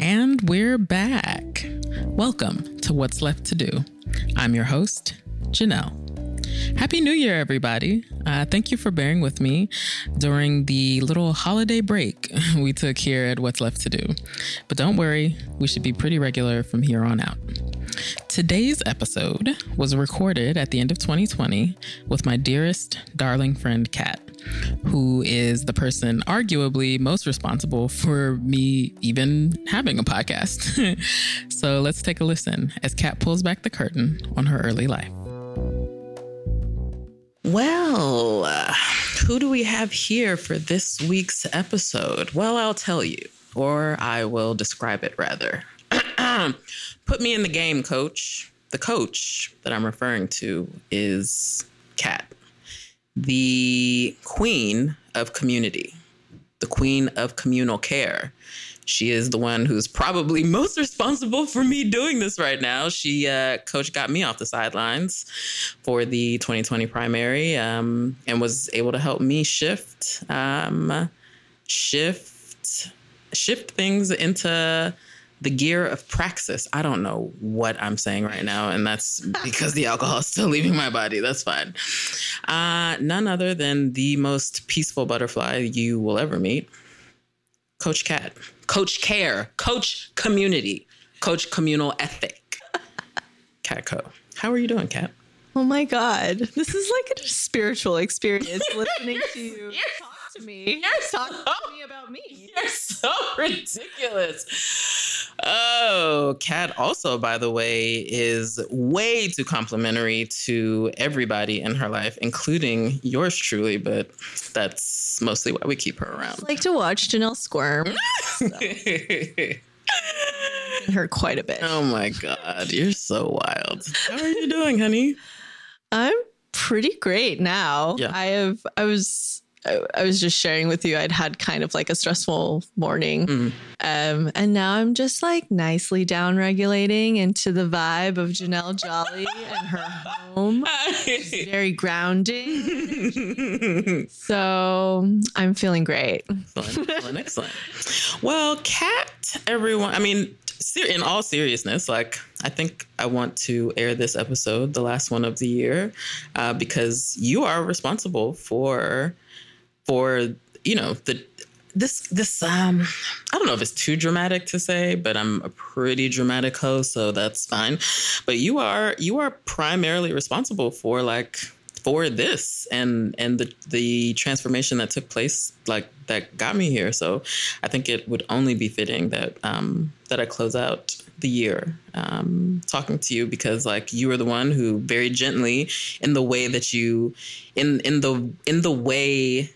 And we're back. Welcome to What's Left to Do. I'm your host, Janelle. Happy New Year, everybody. Uh, thank you for bearing with me during the little holiday break we took here at What's Left to Do. But don't worry, we should be pretty regular from here on out. Today's episode was recorded at the end of 2020 with my dearest, darling friend, Kat, who is the person arguably most responsible for me even having a podcast. so let's take a listen as Kat pulls back the curtain on her early life. Well, uh, who do we have here for this week's episode? Well, I'll tell you, or I will describe it rather. Put me in the game, coach. The coach that I'm referring to is Kat, the queen of community, the queen of communal care. She is the one who's probably most responsible for me doing this right now. She, uh, coach, got me off the sidelines for the 2020 primary um, and was able to help me shift, um, shift, shift things into the gear of praxis. I don't know what I'm saying right now, and that's because the alcohol is still leaving my body. That's fine. Uh, none other than the most peaceful butterfly you will ever meet, Coach Kat, Coach Care, Coach Community, Coach Communal Ethic, Catco. How are you doing, Kat? Oh my God. This is like a spiritual experience listening to you talk to me. You're talk to me about me. You're so ridiculous. Oh, Kat also, by the way, is way too complimentary to everybody in her life, including yours truly, but that's mostly why we keep her around. I like to watch Janelle squirm. her quite a bit. oh my God, you're so wild. How are you doing, honey? I'm pretty great now. Yeah. I have I was I, I was just sharing with you I'd had kind of like a stressful morning. Mm. Um and now I'm just like nicely down regulating into the vibe of Janelle Jolly and her home. It's very grounding. So I'm feeling great. Excellent, excellent, excellent. Well, Kat, everyone, I mean, in all seriousness, like, I think I want to air this episode, the last one of the year, uh, because you are responsible for, for, you know, the, this, this, um, I don't know if it's too dramatic to say, but I'm a pretty dramatic host, so that's fine. But you are, you are primarily responsible for, like, for this and and the the transformation that took place like that got me here so i think it would only be fitting that um that i close out the year um talking to you because like you were the one who very gently in the way that you in in the in the way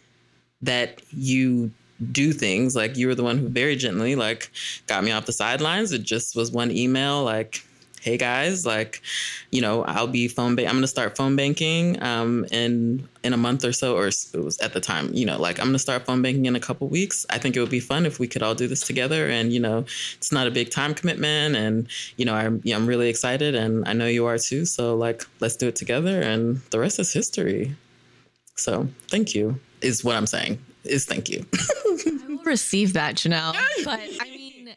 that you do things like you were the one who very gently like got me off the sidelines. It just was one email like hey guys like you know i'll be phone ba- i'm going to start phone banking um in in a month or so or it was at the time you know like i'm going to start phone banking in a couple weeks. I think it would be fun if we could all do this together and you know it's not a big time commitment and you know i'm you know, i'm really excited and i know you are too so like let's do it together and the rest is history. So thank you is what i'm saying is thank you I will receive that, Janelle. But I mean,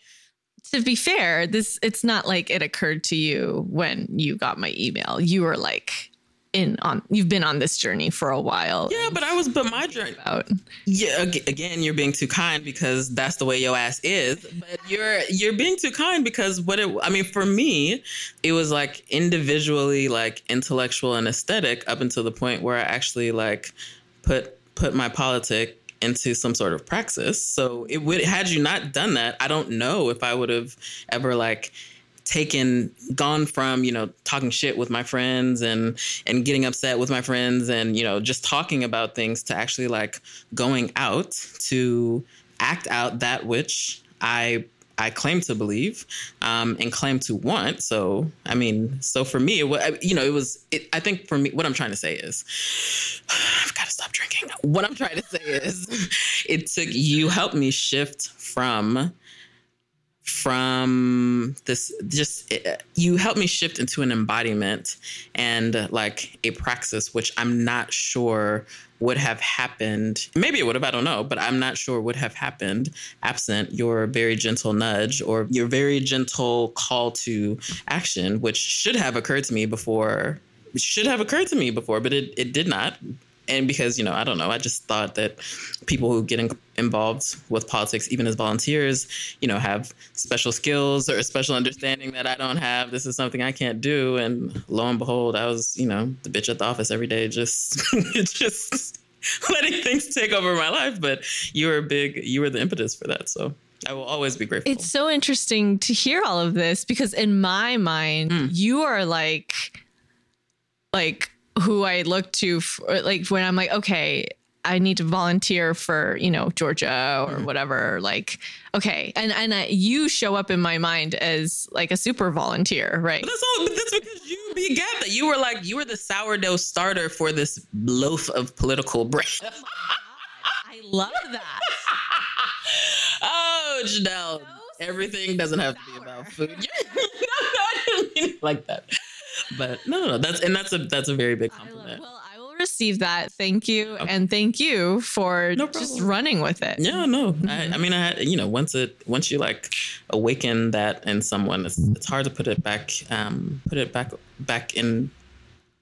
to be fair, this it's not like it occurred to you when you got my email. You were like in on you've been on this journey for a while. yeah but i was but my journey About Yeah, again, you're being too kind because that's the way your ass is. But you're you're being too kind because what it I mean for me, it was like individually like intellectual and aesthetic up until the point where I actually like put put my politic into some sort of praxis. So it would had you not done that, I don't know if I would have ever like taken gone from you know talking shit with my friends and and getting upset with my friends and you know just talking about things to actually like going out to act out that which i i claim to believe um and claim to want. So i mean so for me it you know it was it, i think for me what i'm trying to say is i've got to stop drinking. What i'm trying to say is it took you helped me shift from from this just you helped me shift into an embodiment and like a praxis which i'm not sure would have happened. Maybe it would have i don't know but i'm not sure would have happened absent your very gentle nudge or your very gentle call to action which should have occurred to me before should have occurred to me before but it, it did not and because you know i don't know i just thought that people who get in, involved with politics even as volunteers you know have special skills or a special understanding that i don't have this is something i can't do and lo and behold i was you know the bitch at the office every day just just letting things take over my life but you were big you were the impetus for that so I will always be grateful. It's so interesting to hear all of this because in my mind, mm. you are like, like who I look to, for, like when I'm like, okay, I need to volunteer for you know Georgia or mm-hmm. whatever. Like, okay, and and I, you show up in my mind as like a super volunteer, right? But that's all. But that's because you begat that. You were like you were the sourdough starter for this loaf of political bread. Oh I love that. oh, Janelle, everything doesn't have sour. to be about food. no, no, I didn't mean it like that but no, no, no, that's and that's a that's a very big compliment. I well, I will receive that. Thank you, okay. and thank you for no just running with it. Yeah, no, mm-hmm. I, I, mean, I you know once it once you like awaken that in someone, it's it's hard to put it back, um, put it back back in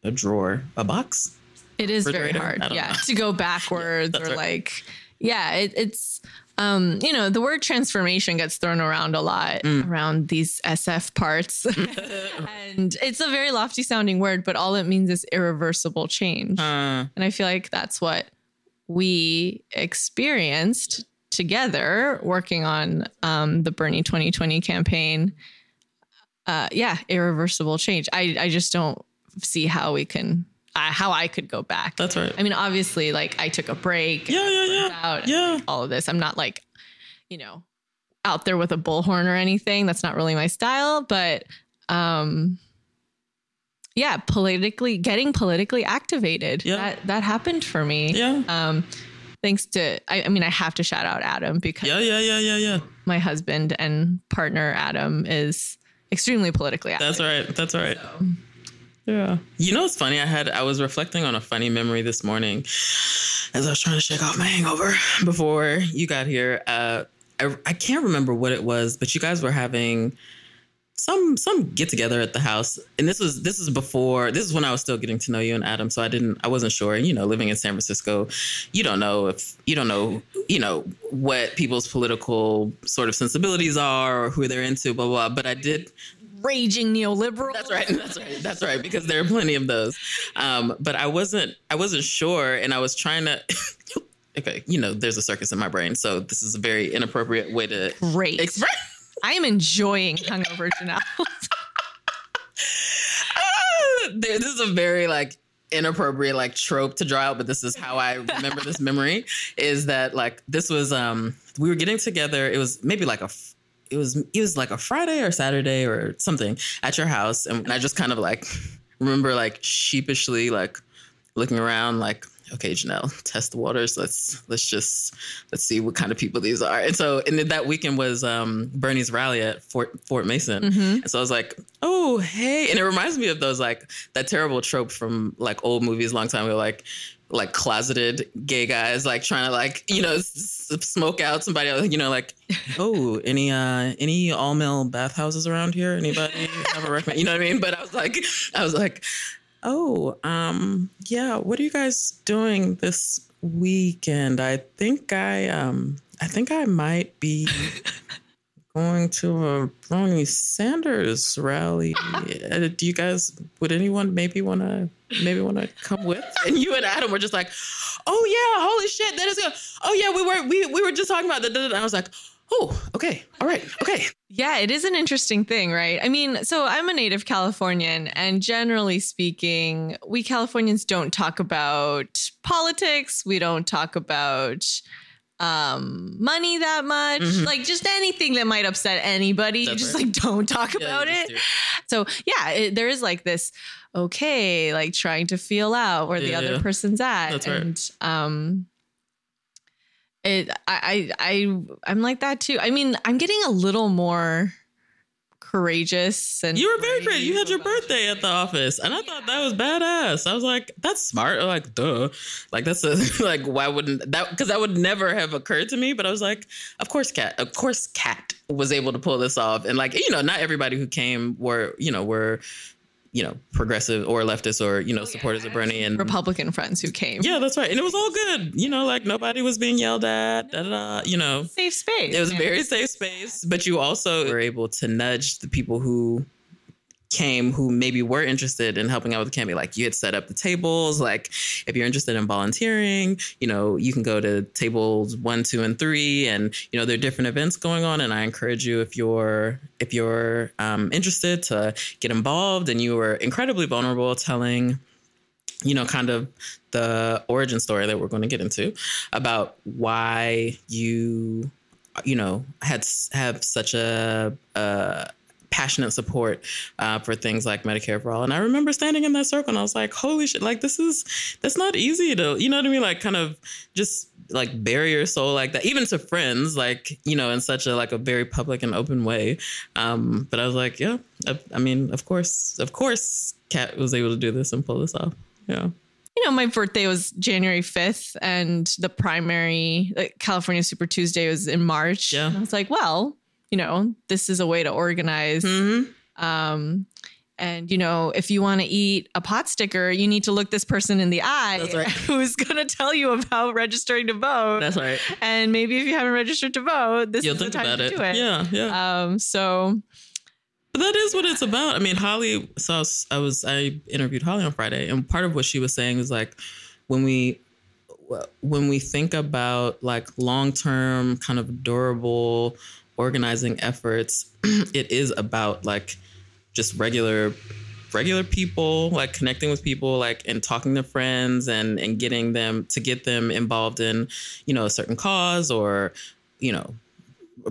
a drawer, a box. It is very hard, yeah, know. to go backwards yeah, or right. like, yeah, it, it's um, you know, the word transformation gets thrown around a lot mm. around these SF parts. and it's a very lofty sounding word, but all it means is irreversible change. Uh. And I feel like that's what we experienced together working on um, the Bernie 2020 campaign. Uh, yeah, irreversible change. I, I just don't see how we can uh, how I could go back. That's right. I mean, obviously, like I took a break. Yeah, yeah, yeah. Out yeah. All of this. I'm not like, you know, out there with a bullhorn or anything. That's not really my style. But um, yeah, politically getting politically activated. Yeah. That that happened for me. Yeah. Um, thanks to I, I mean, I have to shout out Adam because yeah, yeah, yeah, yeah, yeah. My husband and partner Adam is extremely politically active. That's right. That's right. So. Yeah. You know, it's funny. I had I was reflecting on a funny memory this morning as I was trying to shake off my hangover before you got here. Uh, I I can't remember what it was, but you guys were having some some get together at the house, and this was this was before this is when I was still getting to know you and Adam, so I didn't I wasn't sure. You know, living in San Francisco, you don't know if you don't know you know what people's political sort of sensibilities are or who they're into, blah blah. blah. But I did raging neoliberal. That's right. That's right. That's right. Because there are plenty of those. Um, but I wasn't. I wasn't sure, and I was trying to. okay, you know, there's a circus in my brain, so this is a very inappropriate way to great express. I am enjoying hungover Janelle. uh, this is a very like inappropriate like trope to draw out, but this is how I remember this memory. Is that like this was um we were getting together. It was maybe like a it was it was like a Friday or Saturday or something at your house, and I just kind of like remember like sheepishly like looking around like okay janelle test the waters. Let's let's just let's see what kind of people these are. And so and that weekend was um bernie's rally at fort fort mason. Mm-hmm. and so i was like oh hey. And it reminds me of those like that terrible trope from like old movies a long time ago like like closeted gay guys like trying to like you know s- smoke out somebody you know like oh any uh any all male bathhouses around here? Anybody have a recommend you know what i mean? But i was like i was like oh um yeah what are you guys doing this weekend? I think i um i think i might be going to a Bernie Sanders rally. Uh, do you guys? Would anyone maybe want to maybe want to come with? And you and Adam were just like, "Oh yeah, holy shit, that is good." Oh yeah, we were we we were just talking about that. And I was like. Oh, okay. All right. Okay. Yeah, it is an interesting thing, right? I mean, so I'm a native Californian, and generally speaking, we Californians don't talk about politics. We don't talk about um money that much mm-hmm. like just anything that might upset anybody That's just like don't talk yeah, about it so yeah it, there is like this okay like trying to feel out where yeah, the other yeah. person's at That's and right. um it, it I, I I I'm like that too. I mean, I'm getting a little more courageous and You were very great. You had your birthday at the office, and I thought that was badass. I was like, "That's smart." Like, duh. Like that's a like. Why wouldn't that? Because that would never have occurred to me. But I was like, of course, Kat. Of course, Kat was able to pull this off. And like, you know, not everybody who came were, you know, were, you know, progressive or leftist or you know, oh, supporters of Bernie and Republican friends who came. Yeah, that's right. And it was all good. You know, like nobody was being yelled at. Da, da, da, you know, Safe space. it was a very safe space, but you also were able to nudge the people who came who maybe were interested in helping out with the campaign. Like you had set up the tables. Like if you're interested in volunteering, you know, you can go to tables one, two, and three, and you know there are different events going on. And I encourage you if you're if you're um, interested to get involved. And you were incredibly vulnerable, telling you know, kind of the origin story that we're going to get into about why you, you know, had have such a, a passionate support uh, for things like Medicare for all. And I remember standing in that circle and I was like, holy shit, like this is that's not easy to, you know what I mean? Like kind of just like bury your soul like that, even to friends, like, you know, in such a like a very public and open way. Um, but I was like, yeah, I, I mean, of course, of course, Kat was able to do this and pull this off. Yeah. you know, my birthday was January 5th and the primary like, California Super Tuesday was in March. Yeah. And I was like, well, you know, this is a way to organize. Mm-hmm. Um, and you know, if you want to eat a pot sticker, you need to look this person in the eye That's right. who's going to tell you about registering to vote. That's right. and maybe if you haven't registered to vote, this You'll is the time to it. do it. Yeah. Yeah. Um, so But that is what it's about. I mean, Holly. So I was, I was I interviewed Holly on Friday, and part of what she was saying is like when we when we think about like long term kind of durable organizing efforts, it is about like just regular regular people like connecting with people like and talking to friends and and getting them to get them involved in you know a certain cause or you know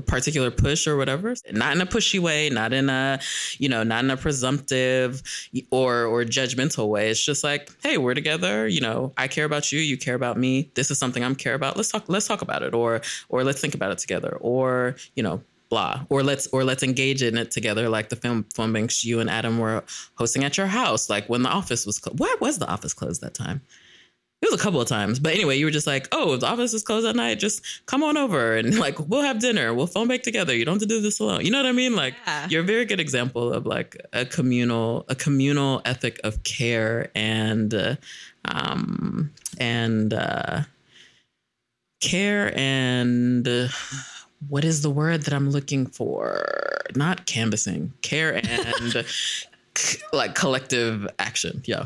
particular push or whatever. Not in a pushy way not in a you know not in a presumptive or or judgmental way. It's just like hey we're together you know i care about you you care about me. This is something i'm care about. Let's talk let's talk about it or or let's think about it together or you know blah. Or let's or let's engage in it together like the film phone banks you and adam were hosting at your house like when the office was closed where was the office closed that time it was a couple of times, but anyway, you were just like, "Oh, the office is closed at night. Just come on over and like we'll have dinner. We'll phone back together. You don't have to do this alone. You know what I mean? Like Yeah. you're a very good example of like a communal a communal ethic of care and uh, um and uh, care and uh, what is the word that I'm looking for? Not canvassing, care and like collective action. Yeah.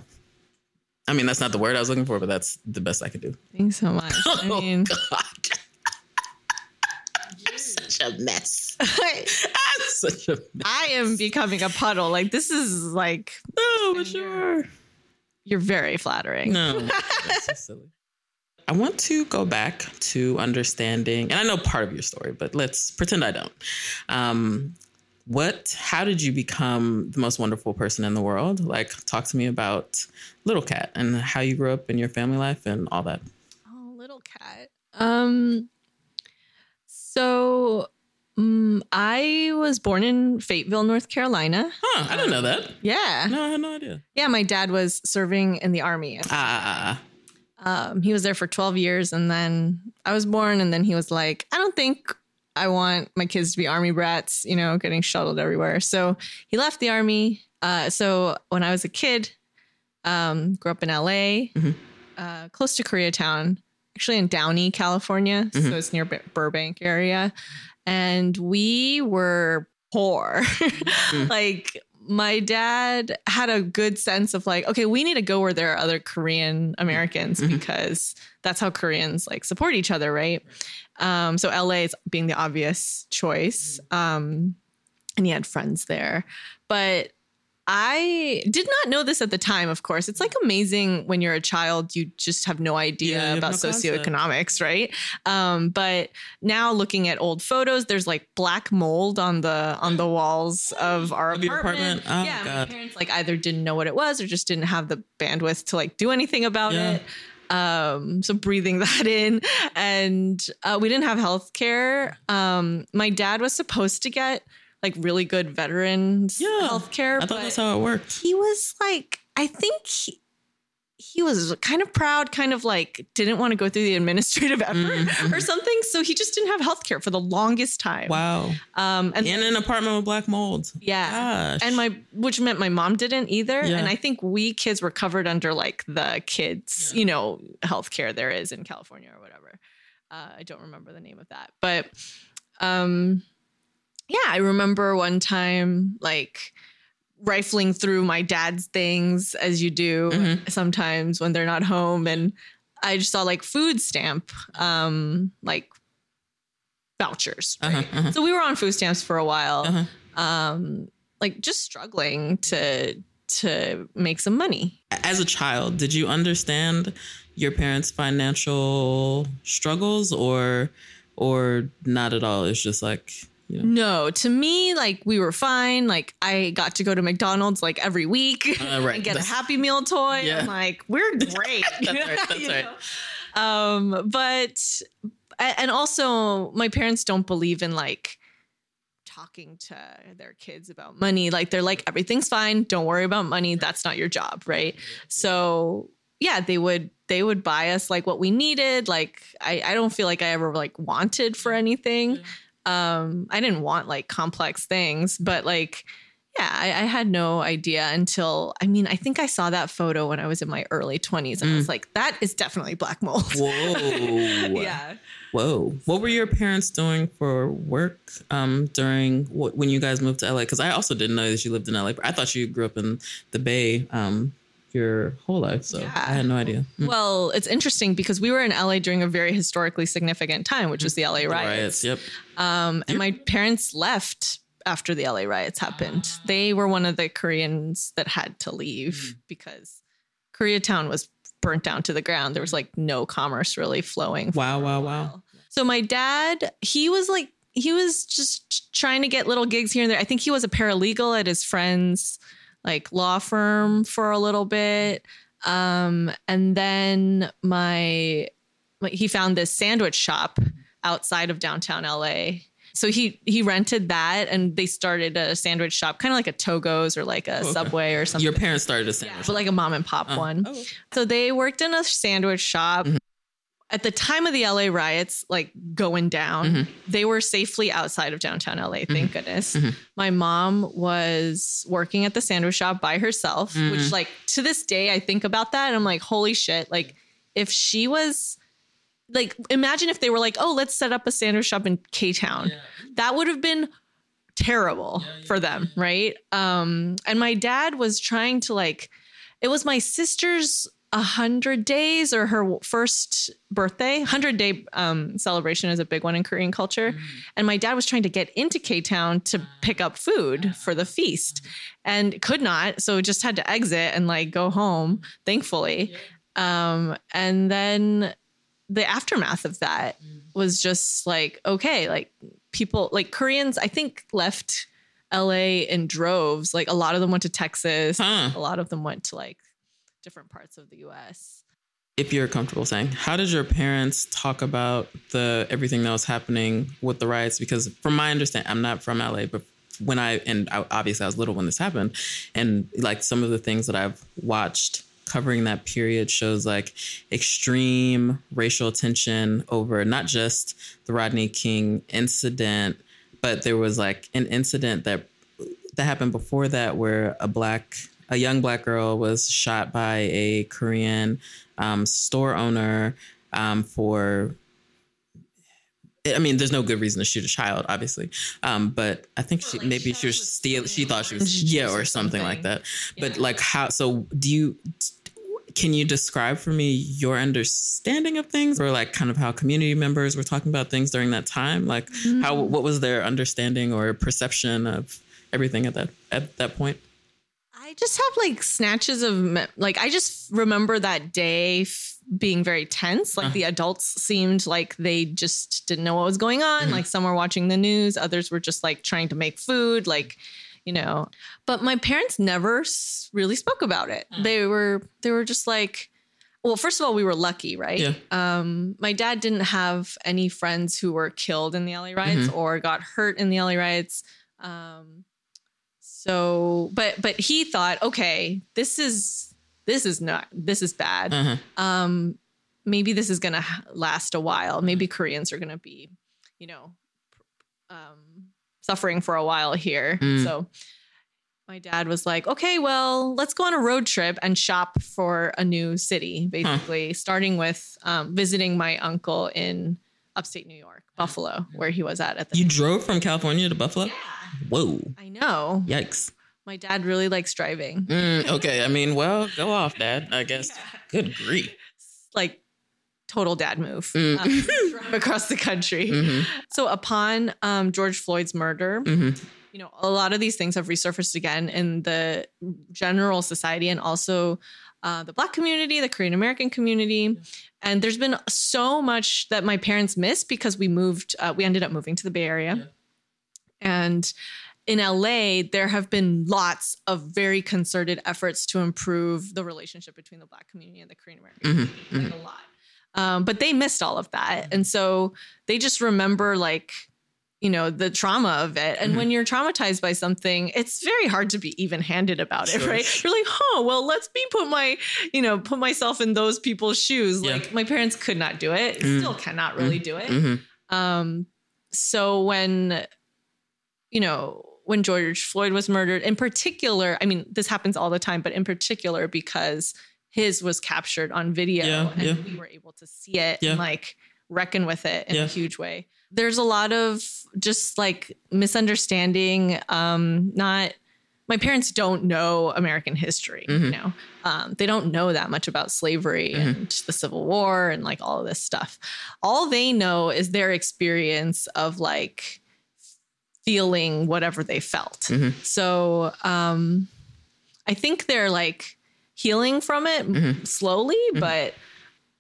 I mean, that's not the word I was looking for, but that's the best I could do. thanks so much. I Oh, mean, God. I'm such a mess. I'm such a mess. I am becoming a puddle. Like this is like Oh, but sure. you're very flattering. No, that's so silly. I want to go back to understanding, and I know part of your story, but let's pretend I don't. Um, what? How did you become the most wonderful person in the world? Like, talk to me about Little Kat and how you grew up in your family life and all that. Oh, little Kat. Um. So, um, I was born in Fayetteville, North Carolina. Huh? I didn't know that. Yeah, No, I had no idea. yeah. My dad was serving in the army. Ah, ah, ah, Um, he was there for twelve years, and then I was born, and then he was like, "I don't think I want my kids to be army brats, you know, getting shuttled everywhere." So he left the army. Uh, so when I was a kid, um, grew up in LA, Mhm. uh, close to Koreatown, actually in Downey, California. Mhm. So it's near Burbank area. And we were poor. like my dad had a good sense of like, okay, we need to go where there are other Korean Americans Mhm. because that's how Koreans like support each other, right? Um, so LA is being the obvious choice. Um, and he had friends there. But I did not know this at the time, of course. It's like amazing when you're a child, you just have no idea Yeah, about no concept. socioeconomics, right? Um, but now looking at old photos, there's like black mold on the on the walls of our Of apartment. apartment? Oh, yeah, God. my parents like either didn't know what it was or just didn't have the bandwidth to like do anything about Yeah. it. Um, so breathing that in, and uh, we didn't have health care. Um, my dad was supposed to get like really good veterans Yeah, health care. I thought that's how it worked. he was like, I think he, he was kind of proud, kind of like didn't want to go through the administrative effort Mhm, or something. So he just didn't have health care for the longest time. Wow. Um, and In an apartment with black mold. yeah. Gosh. And my, which meant my mom didn't either. Yeah. And I think we kids were covered under like the kids, you know, healthcare there is in California or whatever. Uh, I don't remember the name of that, but um, yeah, I remember one time like rifling through my dad's things as you do Mhm. sometimes when they're not home, and I just saw like food stamp, um, like vouchers. Uh-huh, uh-huh, So we were on food stamps for a while uh-huh. um like just struggling to to make some money As a child, did you understand your parents' financial struggles or or not at all? It's just like, you know. no to me like we were fine. Like i got to go to mcdonald's like every week Uh, right. and get a happy meal toy. Yeah. i'm like we're great. That's right, that's right. know? um but and also my parents don't believe in like talking to their kids about money. Like they're like everything's fine. Don't worry about money. That's not your job. Right? So yeah they would they would buy us like what we needed. Like i i don't feel like i ever like wanted for anything um i didn't want like complex things but like yeah I, I had no idea until i mean i think i saw that photo when i was in my early 20s and i was like that is definitely black mold Whoa. yeah Whoa. What were your parents doing for work um, during wh- when you guys moved to LA? Because I also didn't know that you lived in LA. I thought you grew up in the Bay um, your whole life. So Yeah. I had no idea. Mm. well it's interesting because we were in la during a very historically significant time which was the la The riots, Yep. Um, and my parents left after the LA riots happened. They were one of the Koreans that had to leave because Koreatown was burnt down to the ground. There was like no commerce really flowing. Wow, wow, wow. So my dad, he was like, he was just trying to get little gigs here and there. I think he was a paralegal at his friend's like law firm for a little bit. Um, and then my, he found this sandwich shop outside of downtown LA. So he he rented that and they started a sandwich shop, kind of like a Togo's or like a Okay. Subway or something. Your parents started a yeah, sandwich. but like a mom and pop Uh, one. oh. So they worked in a sandwich shop. Mhm. At the time of the LA riots, like going down, Mhm. they were safely outside of downtown LA, thank goodness. Mhm. My mom was working at the sandwich shop by herself, which, like, to this day, I think about that and I'm like, holy shit. Like, if she was, like, imagine if they were like, oh, let's set up a sandwich shop in K Town. That would have been terrible for them, right? Um, and my dad was trying to like, it was my sister's a hundred days or her first birthday. Hundred day um, celebration is a big one in Korean culture, and my dad was trying to get into K Town to pick up food for the feast, and could not, so just had to exit and like go home. Thankfully, um, and then the aftermath of that was just like okay, like people like Koreans, I think left LA in droves. Like a lot of them went to Texas. Huh. A lot of them went to like different parts of the US. If you're comfortable saying, how did your parents talk about the everything that was happening with the riots? Because from my understanding, I'm not from LA, but when I and I, obviously I was little when this happened, and like some of the things that I've watched covering that period shows like extreme racial tension over not just the Rodney King incident, but there was like an incident that that happened before that where a black a young black girl was shot by a Korean um, store owner um, for. I mean, there's no good reason to shoot a child, obviously, um, but I think she like, maybe she she was was steal. She thought she was yeah, or or something like something. that. But like, how? So, do you? Can you describe for me your understanding of things, or like kind of how community members were talking about things during that time? Like, how? Mm-hmm. What was their understanding or perception of everything at that at that point? I just have like snatches of like I just remember that day f- being very tense. Like Uh. the adults seemed like they just didn't know what was going on. Mhm. Like some were watching the news, others were just like trying to make food, like you know. But my parents never s- really spoke about it. Mm. They were they were just like well, first of all, we were lucky, right? Yeah. Um, my dad didn't have any friends who were killed in the LA riots Mm-hmm. or got hurt in the LA riots. Um, so, but but he thought, okay, this is this is not this is bad. Uh-huh. Um, maybe this is gonna last a while. Maybe Koreans are gonna be, you know, um, suffering for a while here. Mm. So my dad was like, okay, well, let's go on a road trip and shop for a new city, basically, starting with um, visiting my uncle in upstate New York, Buffalo, where he was at at the You drove from California to Buffalo? Yeah. Whoa. I know. Yikes. My dad really likes driving. Mm, okay. I mean, well, go off, Dad. I guess. Good grief. Like total dad move. Mm. Um, across the country. hmm So upon um, George Floyd's murder, hmm you know, a lot of these things have resurfaced again in the general society and also uh, the Black community, the Korean American community. And there's been so much that my parents missed because we moved, uh, we ended up moving to the Bay Area. Yeah. And in LA, there have been lots of very concerted efforts to improve the relationship between the Black community and the Korean American hmm community, like a lot. Um, but they missed all of that. And so they just remember like, you know, the trauma of it. And Mhm. when you're traumatized by something, it's very hard to be even handed about it, right? You're like, oh, well, let's me put my, you know, put myself in those people's shoes. Yeah. Like my parents could not do it, Mm. still cannot really do it. hmm Um, so when, you know, when George Floyd was murdered, in particular, I mean, this happens all the time, but in particular because his was captured on video Yeah, and yeah. we were able to see it and like reckon with it in a huge way. There's a lot of just like misunderstanding, um, not my parents don't know American history, you Mhm. know. Um, they don't know that much about slavery Mhm. and the Civil War and like all of this stuff. All they know is their experience of like feeling whatever they felt. Mhm. So um, I think they're like healing from it Mhm. slowly, but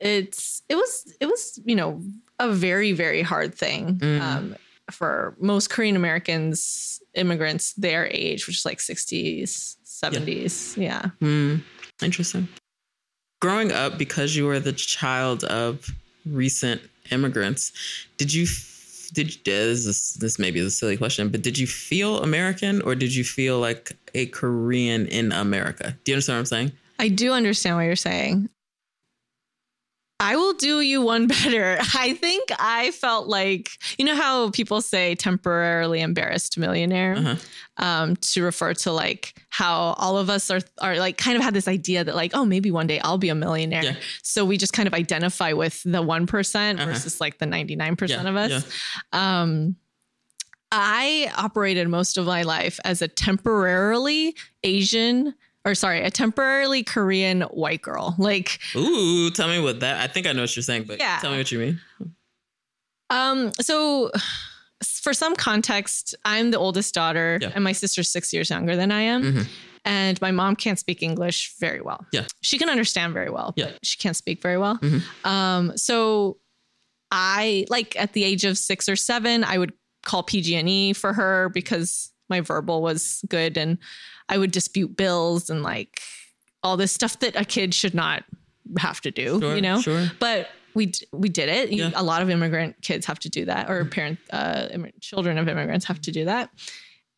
it's it was it was you know a very very hard thing Mm. um, for most Korean Americans immigrants their age, which is like sixties, seventies. Yeah. Hmm. Interesting. Growing up, because you were the child of recent immigrants, did you did this is, this maybe is a silly question, but did you feel American or did you feel like a Korean in America? Do you understand what I'm saying? I do understand what you're saying. I will do you one better. I think I felt like, you know how people say temporarily embarrassed millionaire Uh-huh. um, to refer to like how all of us are, are like kind of had this idea that like, oh, maybe one day I'll be a millionaire. Yeah. So we just kind of identify with the 1% Uh-huh. versus like the 99% Yeah, of us. yeah. Um, I operated most of my life as a temporarily Asian or sorry, a temporarily Korean white girl. Like, Ooh, tell me what that. I think I know what you're saying, but Yeah. tell me what you mean. um, so for some context, I'm the oldest daughter, Yeah. and my sister's six years younger than I am. Mhm. And my mom can't speak English very well. Yeah. She can understand very well, Yeah. but she can't speak very well. Mhm. Um, so I like at the age of six or seven, I would call PG&E for her because my verbal was good and I would dispute bills and like all this stuff that a kid should not have to do, Sure, you know? sure. But we we did it. Yeah. A lot of immigrant kids have to do that, or parent uh, children of immigrants have to do that.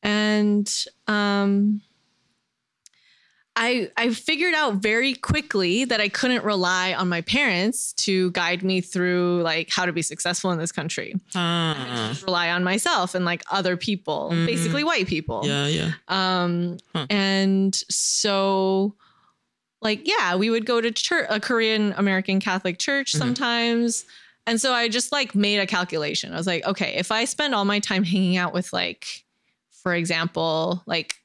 And um, I I figured out very quickly that I couldn't rely on my parents to guide me through like how to be successful in this country. Just rely on myself and like other people, Mhm. basically white people. yeah, yeah. Um, Huh. and so like, yeah, we would go to church, a Korean American Catholic church Mhm. sometimes. And so I just like made a calculation. I was like, okay, if I spend all my time hanging out with like, for example, like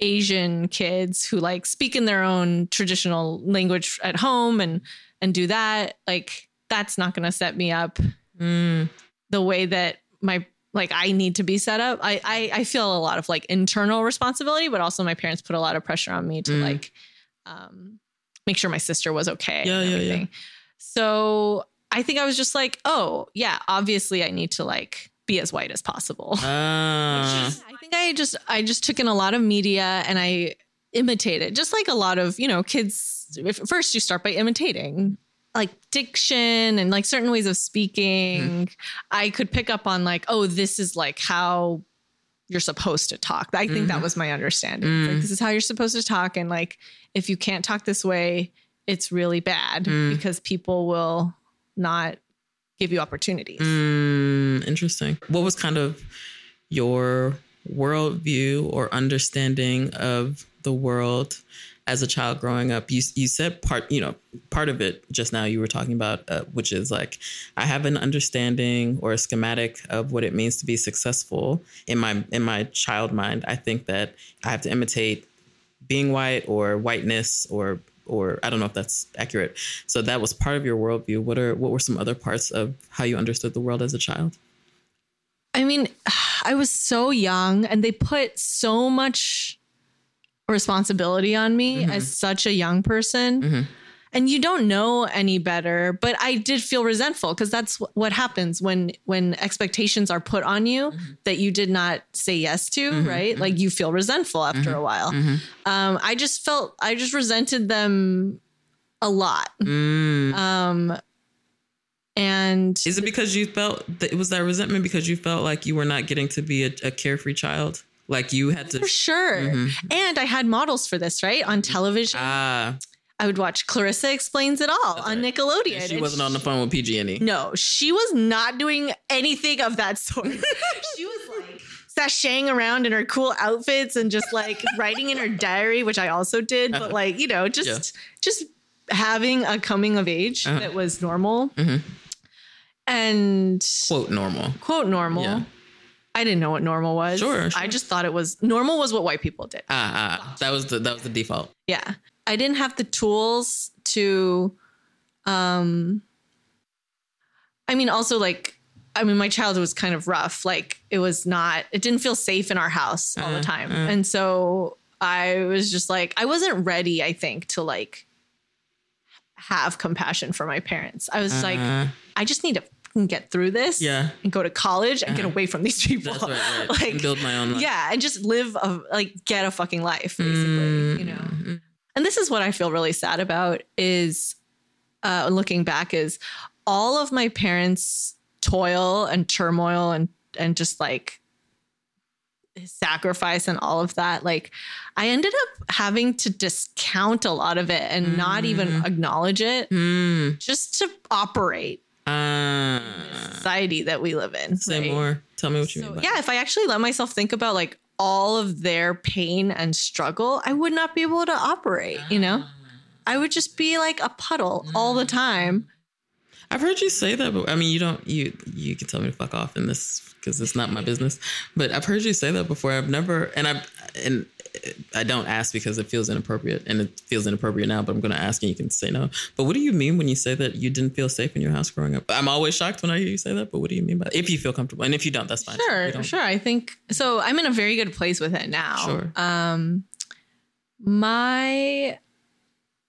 Asian kids who like speak in their own traditional language at home and and do that, like that's not going to set me up Mm, the way that my like I need to be set up. I, I I feel a lot of like internal responsibility, but also my parents put a lot of pressure on me to Mm. like um make sure my sister was okay. Yeah, and yeah, yeah. So I think I was just like, oh yeah, obviously I need to like be as white as possible. ah, I think I just I just took in a lot of media and I imitated, just like a lot of, you know, kids. If, first, you start by imitating like diction and like certain ways of speaking. I could pick up on like, oh, this is like how you're supposed to talk. I think that Mhm. was my understanding. It's like, Mm. this is how you're supposed to talk. And like, if you can't talk this way, it's really bad Mm. because people will not give you opportunities. Mm, interesting. What was kind of your worldview or understanding of the world as a child growing up? You you said part, you know, part of it just now. You were talking about, uh, which is like, I have an understanding or a schematic of what it means to be successful in my in my child mind. I think that I have to imitate being white or whiteness or or I don't know if that's accurate. So that was part of your worldview. What are what were some other parts of how you understood the world as a child? I mean, I was so young and they put so much responsibility on me Mhm. as such a young person. Mhm. And you don't know any better, but I did feel resentful because that's what happens when when expectations are put on you that you did not say yes to, Mhm, right? Like you feel resentful after a while. Um, I just felt I just resented them a lot. Mm. Um, and Is it because you felt that it was that resentment because you felt like you were not getting to be a, a carefree child? Like you had for to. sure. Mhm. And I had models for this, right? On television. Ah, I would watch Clarissa Explains It All That's on. Nickelodeon. and she And wasn't on the phone with PG&E. No, she was not doing anything of that sort. she was like sashaying around in her cool outfits and just like writing in her diary, which I also did, but Uh-huh. like, you know, just Yeah. just having a coming of age Uh-huh. that was normal. Mhm. And Quote normal. quote normal. Yeah. I didn't know what normal was. Sure, I just thought it was normal was what white people did. Ah, ah, that was the that was the default. Yeah. I didn't have the tools to um I mean also like I mean my childhood was kind of rough. Like it was not it didn't feel safe in our house all the Uh, time. uh. And so I was just like I wasn't ready I think to like have compassion for my parents. I was like Uh, I just need to fucking get through this yeah, and go to college and get Uh-huh. away from these people. right. right. like and build my own life. yeah, and just live a like get a fucking life basically, you know Mm, and this is what I feel really sad about is uh, looking back is all of my parents' toil and turmoil and and just like sacrifice and all of that. Like I ended up having to discount a lot of it and not even Mm. acknowledge it Mm, just to operate ah. society that we live in. Say right? more. Tell me what you So, mean. By yeah, if I actually let myself think about like all of their pain and struggle, I would not be able to operate, you know? I would just be like a puddle all the time. I've heard you say that, but I mean, you don't. You you can tell me to fuck off in this because it's not my business. But I've heard you say that before. I've never, and I and I don't ask because it feels inappropriate, and it feels inappropriate now. But I'm going to ask, and you can say no. But what do you mean when you say that you didn't feel safe in your house growing up? I'm always shocked when I hear you say that. But what do you mean by that? If you feel comfortable, and if you don't, that's fine. Sure, sure. I think so. I'm in a very good place with it now. Sure. Um, my,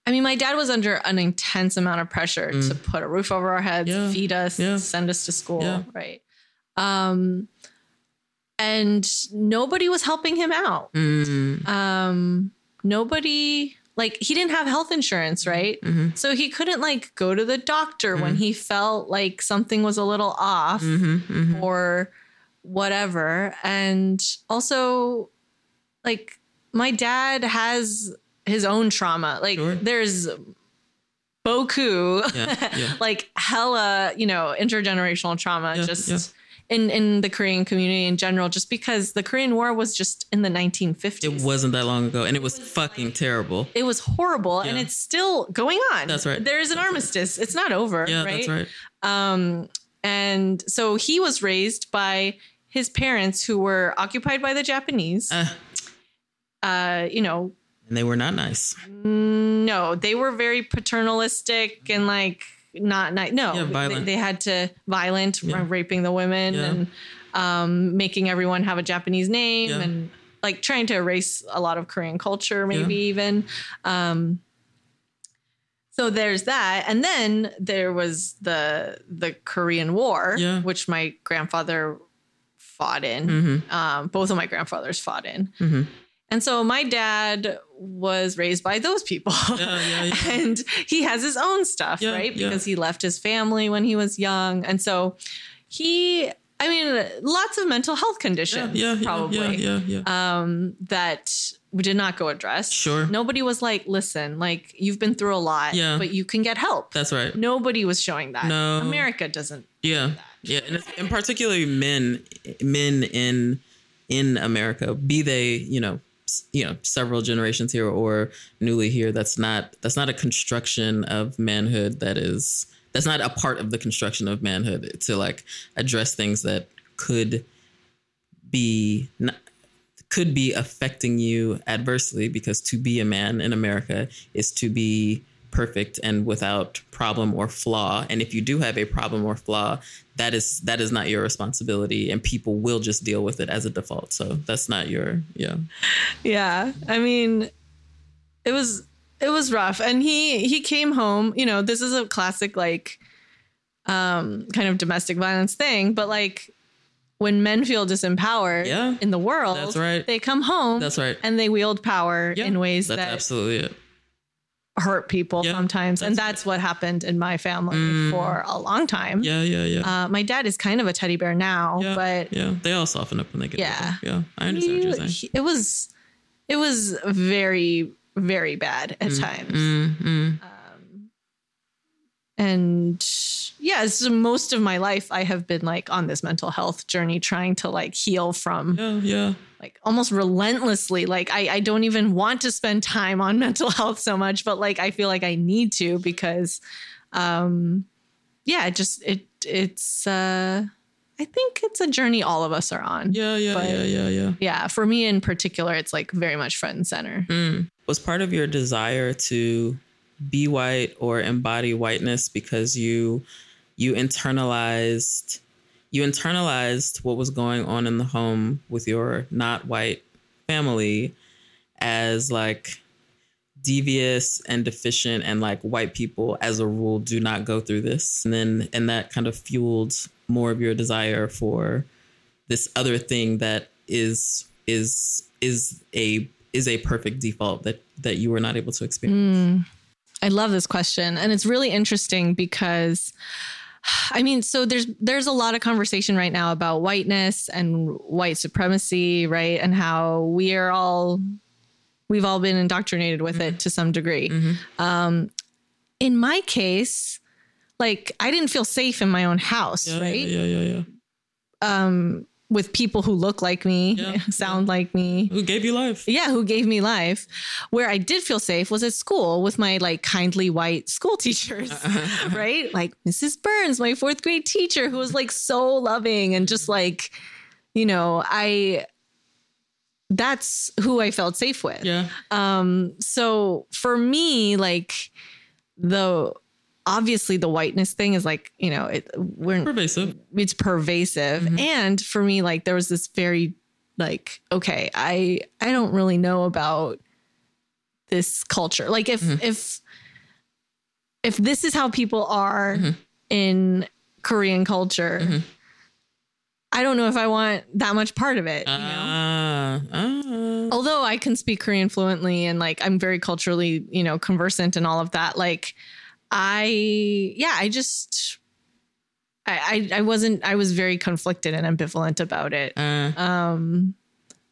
I mean, my dad was under an intense amount of pressure Mm. to put a roof over our heads, Yeah, feed us, yeah. send us to school, Yeah. right? Um, and nobody was helping him out. Mm, Um, nobody like he didn't have health insurance, right? mhm, So he couldn't like go to the doctor when Mm. he felt like something was a little off mhm, mhm. or whatever. And also, like, my dad has his own trauma. Like, Sure. there's Boku, Yeah, yeah. like hella, you know, intergenerational trauma Yeah, just. In in the Korean community in general, just because the Korean War was just in the 1950s. It wasn't that long ago, and it was fucking terrible. It was horrible, and it's still going on. That's right. There is an That's right. armistice. It's not over. Yeah, right? that's right. Um, and so he was raised by his parents who were occupied by the Japanese. Uh, Uh, you know, and they were not nice. no, they were very paternalistic and like not. No, Yeah, they, they had to violent, Yeah. raping the women Yeah. and um, making everyone have a Japanese name and like trying to erase a lot of Korean culture, maybe even. Um, so there's that, and then there was the the Korean War, which my grandfather fought in. hmm Um, both of my grandfathers fought in. hmm And so my dad was raised by those people. Yeah, yeah, yeah. and he has his own stuff, right? Because he left his family when he was young. And so he, I mean, lots of mental health conditions, probably, yeah, yeah, yeah. um, that did not go addressed. Sure. Nobody was like, listen, like you've been through a lot, Yeah. but you can get help. That's right. Nobody was showing that. No. America doesn't. Yeah, yeah, and, and particularly men, men in in America, be they you know you know several generations here or newly here. That's not that's not a construction of manhood. That is that's not a part of the construction of manhood to like address things that could be not, could be affecting you adversely because to be a man in America is to be perfect and without problem or flaw and if you do have a problem or flaw that is that is not your responsibility and people will just deal with it as a default so that's not your yeah Yeah. I mean, it was it was rough. And he he came home, you know, this is a classic like um kind of domestic violence thing, but like when men feel disempowered Yeah. in the world, That's right. they come home That's right. and they wield power yeah in ways that's that absolutely it hurt people Yeah, sometimes. and that's that's what happened in my family Mm. for a long time. yeah yeah yeah Uh, my dad is kind of a teddy bear now, yeah, but yeah they all soften up when they get Yeah. older. yeah i understand what you're saying he- it was it was very very bad at times. mm, mm. And yeah so most of my life i have been like on this mental health journey trying to like heal from yeah yeah. like almost relentlessly. Like I, I don't even want to spend time on mental health so much but like i feel like i need to because um yeah it just it it's uh i think it's a journey all of us are on. Yeah yeah But- yeah yeah. yeah yeah for me in particular it's like very much front and center. Mm. Was part of your desire to be white or embody whiteness because you you internalized you internalized what was going on in the home with your not white family as like devious and deficient and like white people as a rule do not go through this and then and that kind of fueled more of your desire for this other thing that is is is a is a perfect default that that you were not able to experience. Mm. I love this question and it's really interesting because I mean so there's there's a lot of conversation right now about whiteness and white supremacy, right? And how we are all we've all been indoctrinated with it to some degree. Um in my case, like I didn't feel safe in my own house, Yeah, right? yeah, yeah, yeah, yeah. Um with people who look like me, Yeah, sound like me, Who gave you life? yeah, who gave me life. Where I did feel safe was at school with my like kindly white school teachers, right? Like Mrs. Burns, my fourth grade teacher, who was like so loving and just like, you know, I that's who I felt safe with. Yeah, Um, so for me, like the obviously the whiteness thing is like, you know, it we're pervasive. it's pervasive. And for me like there was this very like okay i i don't really know about this culture. Like if if if this is how people are in korean culture i don't know if i want that much part of it you know? Ah, ah. although I can speak Korean fluently and like I'm very culturally, you know, conversant and all of that, like I yeah, I just I I, I wasn't I was very conflicted and ambivalent about it. Uh, Um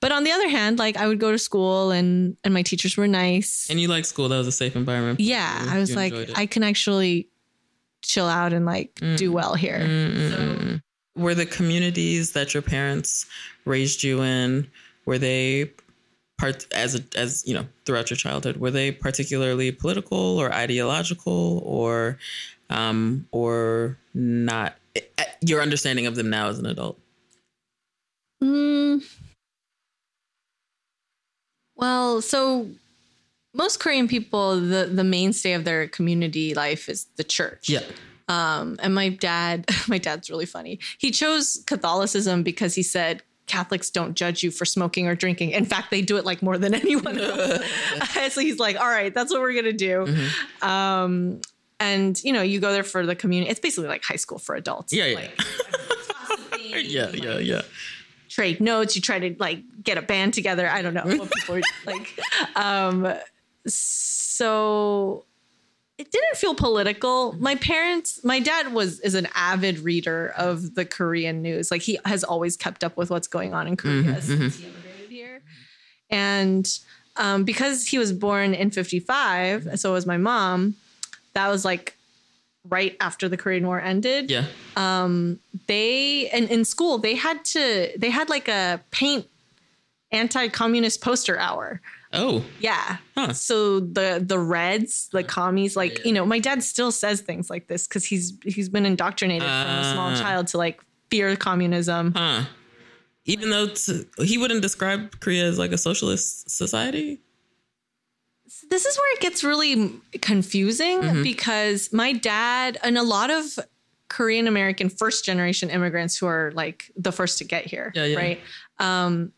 but on the other hand, like I would go to school and and my teachers were nice. and you like school? That was a safe environment. yeah, you. I was You like. I can actually chill out and like do well here. Mm, mm, mm, mm. Were the communities that your parents raised you in were they part as a, as you know throughout your childhood were they particularly political or ideological or um or not your understanding of them now as an adult Mm. Well, so most Korean people, the the mainstay of their community life is the church. yeah Um, and my dad, my dad's really funny. He chose Catholicism because he said Catholics don't judge you for smoking or drinking. In fact, they do it like more than anyone else. so he's like, all right, that's what we're gonna do. Mm-hmm. Um, and you know, you go there for the community. It's basically like high school for adults. Yeah, yeah. Like, yeah yeah yeah trade notes. You try to like get a band together. I don't know what people are like. Um, so it didn't feel political. My parents, my dad was is an avid reader of the Korean news. Like he has always kept up with what's going on in Korea Mhm, since he immigrated here. And um, because he was born in 55, so was my mom, that was like right after the Korean War ended Yeah. um they and in school they had to they had like a paint anti-communist poster hour Oh. yeah Huh. so the the reds the commies like you know my dad still says things like this because he's he's been indoctrinated from a small Ah. child to like fear communism Huh. Even though he wouldn't describe Korea as like a socialist society. this is where it gets really confusing Mm-hmm. because my dad and a lot of Korean American first generation immigrants who are like the first to get here, Yeah, yeah. right? Um,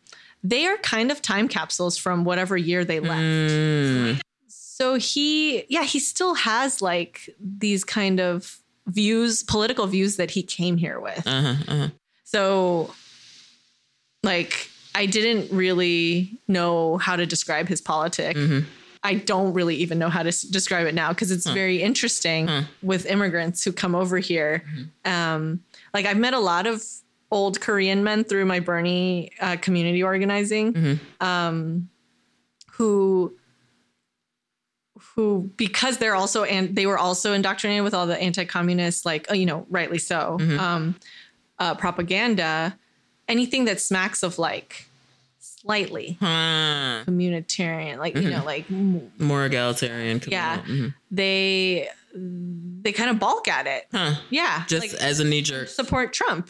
they are kind of time capsules from whatever year they left. Mm. So he, yeah, he still has like these kind of views, political views that he came here with. Uh-huh, uh-huh. So, like, I didn't really know how to describe his politic. Mhm. I don't really even know how to s- describe it now because it's very interesting Huh. with immigrants who come over here. Um, like, I've met a lot of old Korean men through my Bernie uh, community organizing Mhm. um, who who because they're also and they were also indoctrinated with all the anti-communist like oh, you know rightly so Mhm. um, uh, propaganda anything that smacks of like slightly Huh. communitarian like you Mhm. know like More egalitarian. Yeah. Mhm. they they kind of balk at it Huh. yeah Just like, as a knee jerk. support trump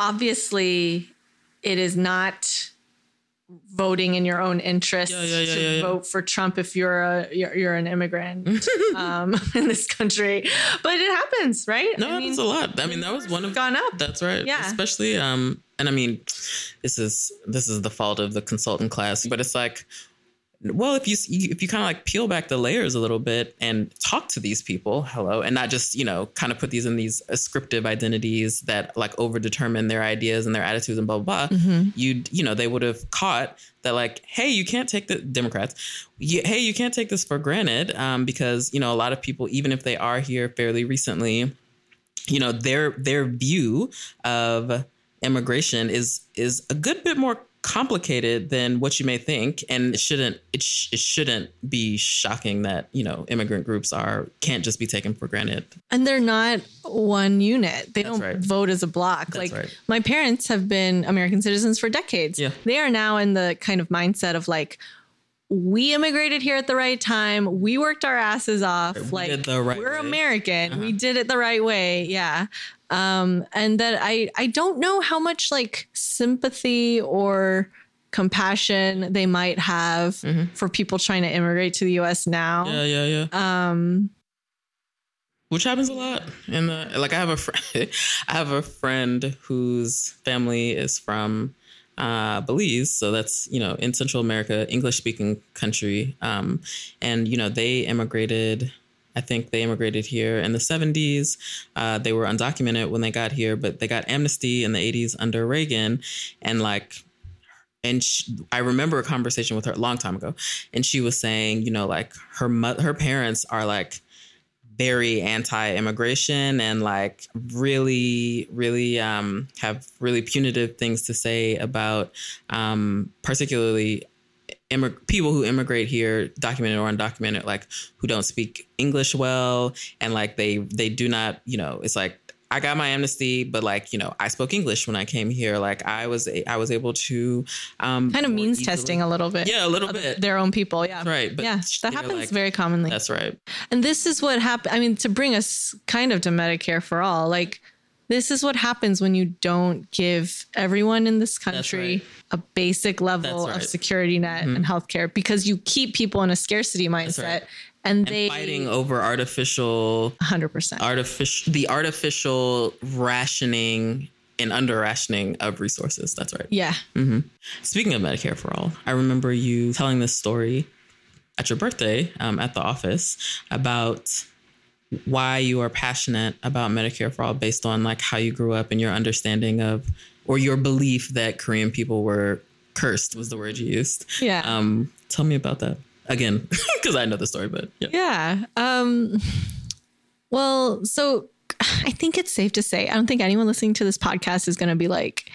obviously it is not voting in your own interest Yeah, yeah, yeah, to vote for trump if you're a you're, you're an immigrant um, in this country but it happens right No, it happens a lot. I mean, that was one of gone up That's right. Yeah. Especially um and I mean this is this is the fault of the consultant class, but it's like well, if you if you kind of like peel back the layers a little bit and talk to these people, hello, and not just, you know, kind of put these in these ascriptive identities that like overdetermine their ideas and their attitudes and blah blah blah, Mhm. you you know, they would have caught that like, hey, you can't take the Democrats, you, hey, you can't take this for granted um, because you know a lot of people, even if they are here fairly recently, you know their their view of immigration is is a good bit more complicated than what you may think and it shouldn't it, sh- it shouldn't be shocking that you know immigrant groups are can't just be taken for granted and they're not one unit they That's don't right. vote as a block That's like right. my parents have been american citizens for decades Yeah. they are now in the kind of mindset of like we immigrated here at the right time we worked our asses off We like did the right we're way. american Uh-huh. we did it the right way yeah um and that i i don't know how much like sympathy or compassion they might have Mhm. for people trying to immigrate to the us now yeah yeah yeah um which happens a lot in the like i have a friend i have a friend whose family is from uh, Belize, so that's you know in Central America, English speaking country, um, and you know they immigrated. I think they immigrated here in the 70s. Uh, they were undocumented when they got here, but they got amnesty in the 80s under Reagan, and like and she, I remember a conversation with her a long time ago, and she was saying, you know, like her her parents are like very anti-immigration and like really, really um, have really punitive things to say about um, particularly immig- people who immigrate here, documented or undocumented, like who don't speak English well, and like they they do not, you know, it's like I got my amnesty, but like you know, I spoke English when I came here. Like I was I was able to um, kind of means easily- testing a little bit Yeah, a little bit. their own people yeah Right, but yeah that happens like- very commonly That's right. And this is what happened. I mean, to bring us kind of to Medicare for all, like this is what happens when you don't give everyone in this country right. a basic level of right. Mm-hmm. security net and healthcare because you keep people in a scarcity mindset and And they fighting over artificial 100%. artificial the artificial rationing and under rationing of resources. That's right. yeah. hmm Speaking of Medicare for all, I remember you telling this story at your birthday um, at the office about why you are passionate about Medicare for all based on like how you grew up and your understanding of or your belief that Korean people were cursed was the word you used. Yeah. Um, tell me about that again, because I know the story, but yeah. Yeah. Um, well, so I think it's safe to say, I don't think anyone listening to this podcast is going to be like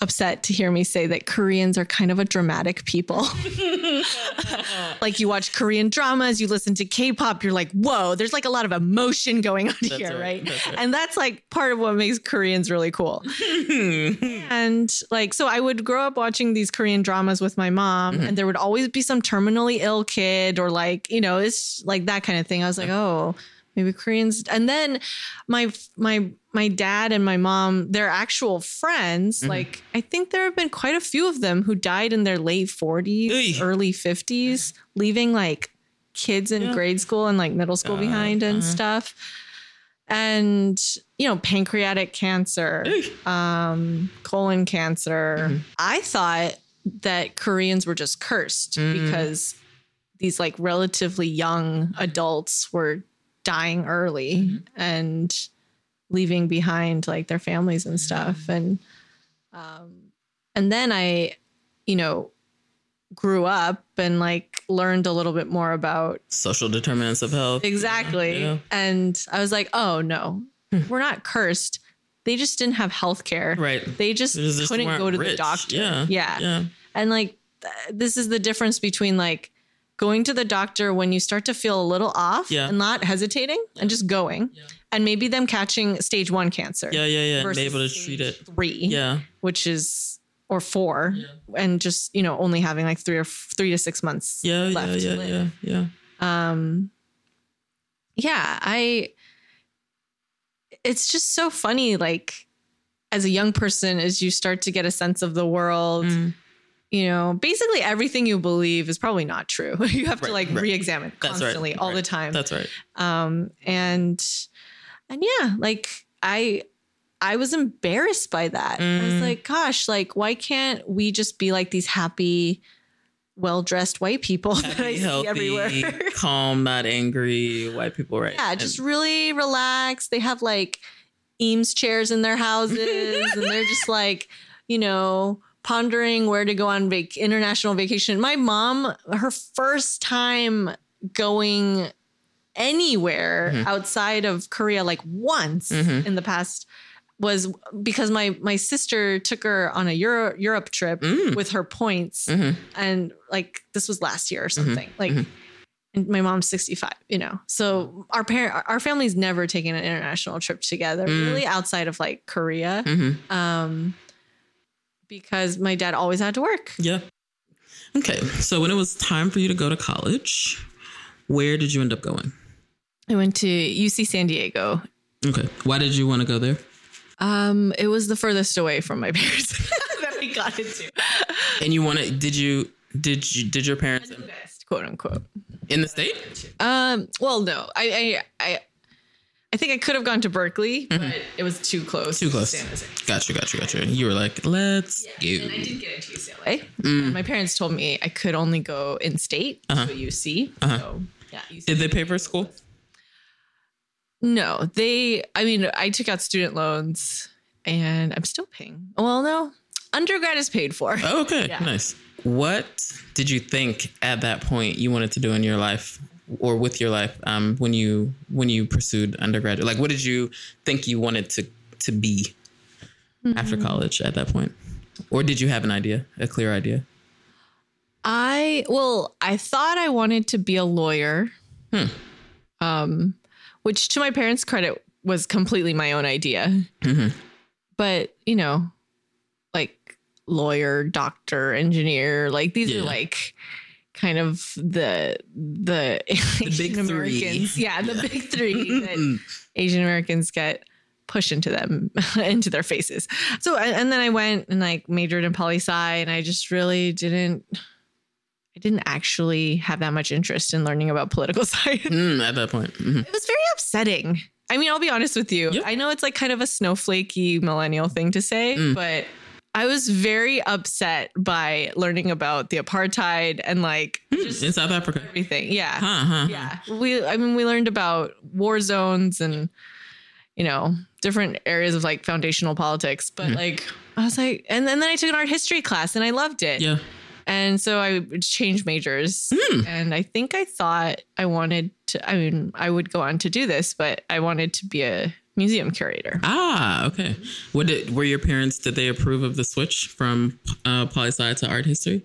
upset to hear me say that Koreans are kind of a dramatic people. like you watch Korean dramas, you listen to K-pop, you're like, whoa, there's like a lot of emotion going on That's here, right. right? That's right. And that's like part of what makes Koreans really cool. and like, so I would grow up watching these Korean dramas with my mom, mm-hmm. and there would always be some terminally ill kid or like, you know, it's like that kind of thing. I was like, oh, maybe Koreans. And then my my my dad and my mom, they're actual friends. Like, I think there have been quite a few of them who died in their late 40s, Oy. early 50s, leaving like kids in Yeah. grade school and like middle school Uh, behind and uh-huh. stuff. And you know, pancreatic cancer, um, colon cancer. Mhm. I thought that Koreans were just cursed Mm. because these like relatively young adults were dying early Mhm. and leaving behind like their families and stuff and um and then i you know grew up and like learned a little bit more about Social determinants of health. exactly Yeah. and i was like oh no we're not cursed they just didn't have health care Right. they just just couldn't go to the doctor Yeah. yeah Yeah. and like th- this is the difference between like going to the doctor when you start to feel a little off Yeah. and not hesitating and just going Yeah. and maybe them catching stage one cancer Yeah. Yeah. Yeah. And be able to treat it. three Yeah. which is or four Yeah. and just you know only having like three or f- three to six months Yeah. Yeah. left Yeah. to Yeah. live. Yeah. um yeah i it's just so funny like as a young person as you start to get a sense of the world Mm. You know basically everything you believe is probably not true you have to like right. re-examine That's right, constantly all the time That's right. um and and yeah like i i was embarrassed by that i was Mm. like gosh like why can't we just be like these happy well-dressed white people that i Happy, see everywhere calm, not angry white people, right? yeah just And- really relaxed they have like eames chairs in their houses and they're just like you know pondering where to go on vac- international vacation my mom her first time going anywhere Mhm. outside of korea like once Mhm. in the past was because my my sister took her on a Euro, Europe trip Mm. with her points Mhm. and like this was last year or something like mhm. and my mom's 65 you know so our parent our family's never taken an international trip together Mm. really outside of like korea Mhm. um because my dad always had to work Yeah. Okay. So when it was time for you to go to college, where did you end up going? i went to uc san diego Okay. Why did you want to go there? um it was the furthest away from my parents that we got into And you wanted? Did you? Did you? Did your parents best quote unquote in the state? um well no i i i, I think I could have gone to Berkeley, but it was too close. Mm-hmm. Too close. San Jose. Gotcha. Gotcha. Gotcha. You were like, let's get. And I did get into UCLA. Mm. My parents told me I could only go in state Uh-huh. to a UC. Uh-huh. So yeah. UC. Did they pay for school? No, they. I mean, I took out student loans, and I'm still paying. Well, no, undergrad is paid for. Oh, okay. Yeah. Nice. What did you think at that point you wanted to do in your life or with your life um, when you when you pursued undergraduate? Like, what did you think you wanted to to be after Mm-hmm. college at that point, or did you have an idea, a clear idea? I well, I thought I wanted to be a lawyer. Hmm. Um, which to my parents' credit was completely my own idea. Mhm. But, you know, like lawyer, doctor, engineer, like these Yeah. are like kind of the the, big Asian three. Americans. Yeah, the big three that Asian Americans get pushed into them into their faces. So and then I went and like majored in poli sci and I just really didn't I didn't actually have that much interest in learning about political science. Mm, at that point. Mhm. It was very upsetting. I mean, I'll be honest with you. Yeah. I know it's like kind of a snowflakey millennial thing to say, Mm. but I was very upset by learning about the apartheid and like hmm. just in South Africa. everything. Yeah. Huh, huh, huh. Yeah. We I mean we learned about war zones and you know, different areas of like foundational politics. But hmm. like, I was like, and then, then I took an art history class and I loved it. Yeah. And so I changed majors. Hmm. And I think I thought I wanted to, I mean, I would go on to do this, but I wanted to be a museum curator. Ah, okay. What did were your parents? Did they approve of the switch from uh, poli sci to art history?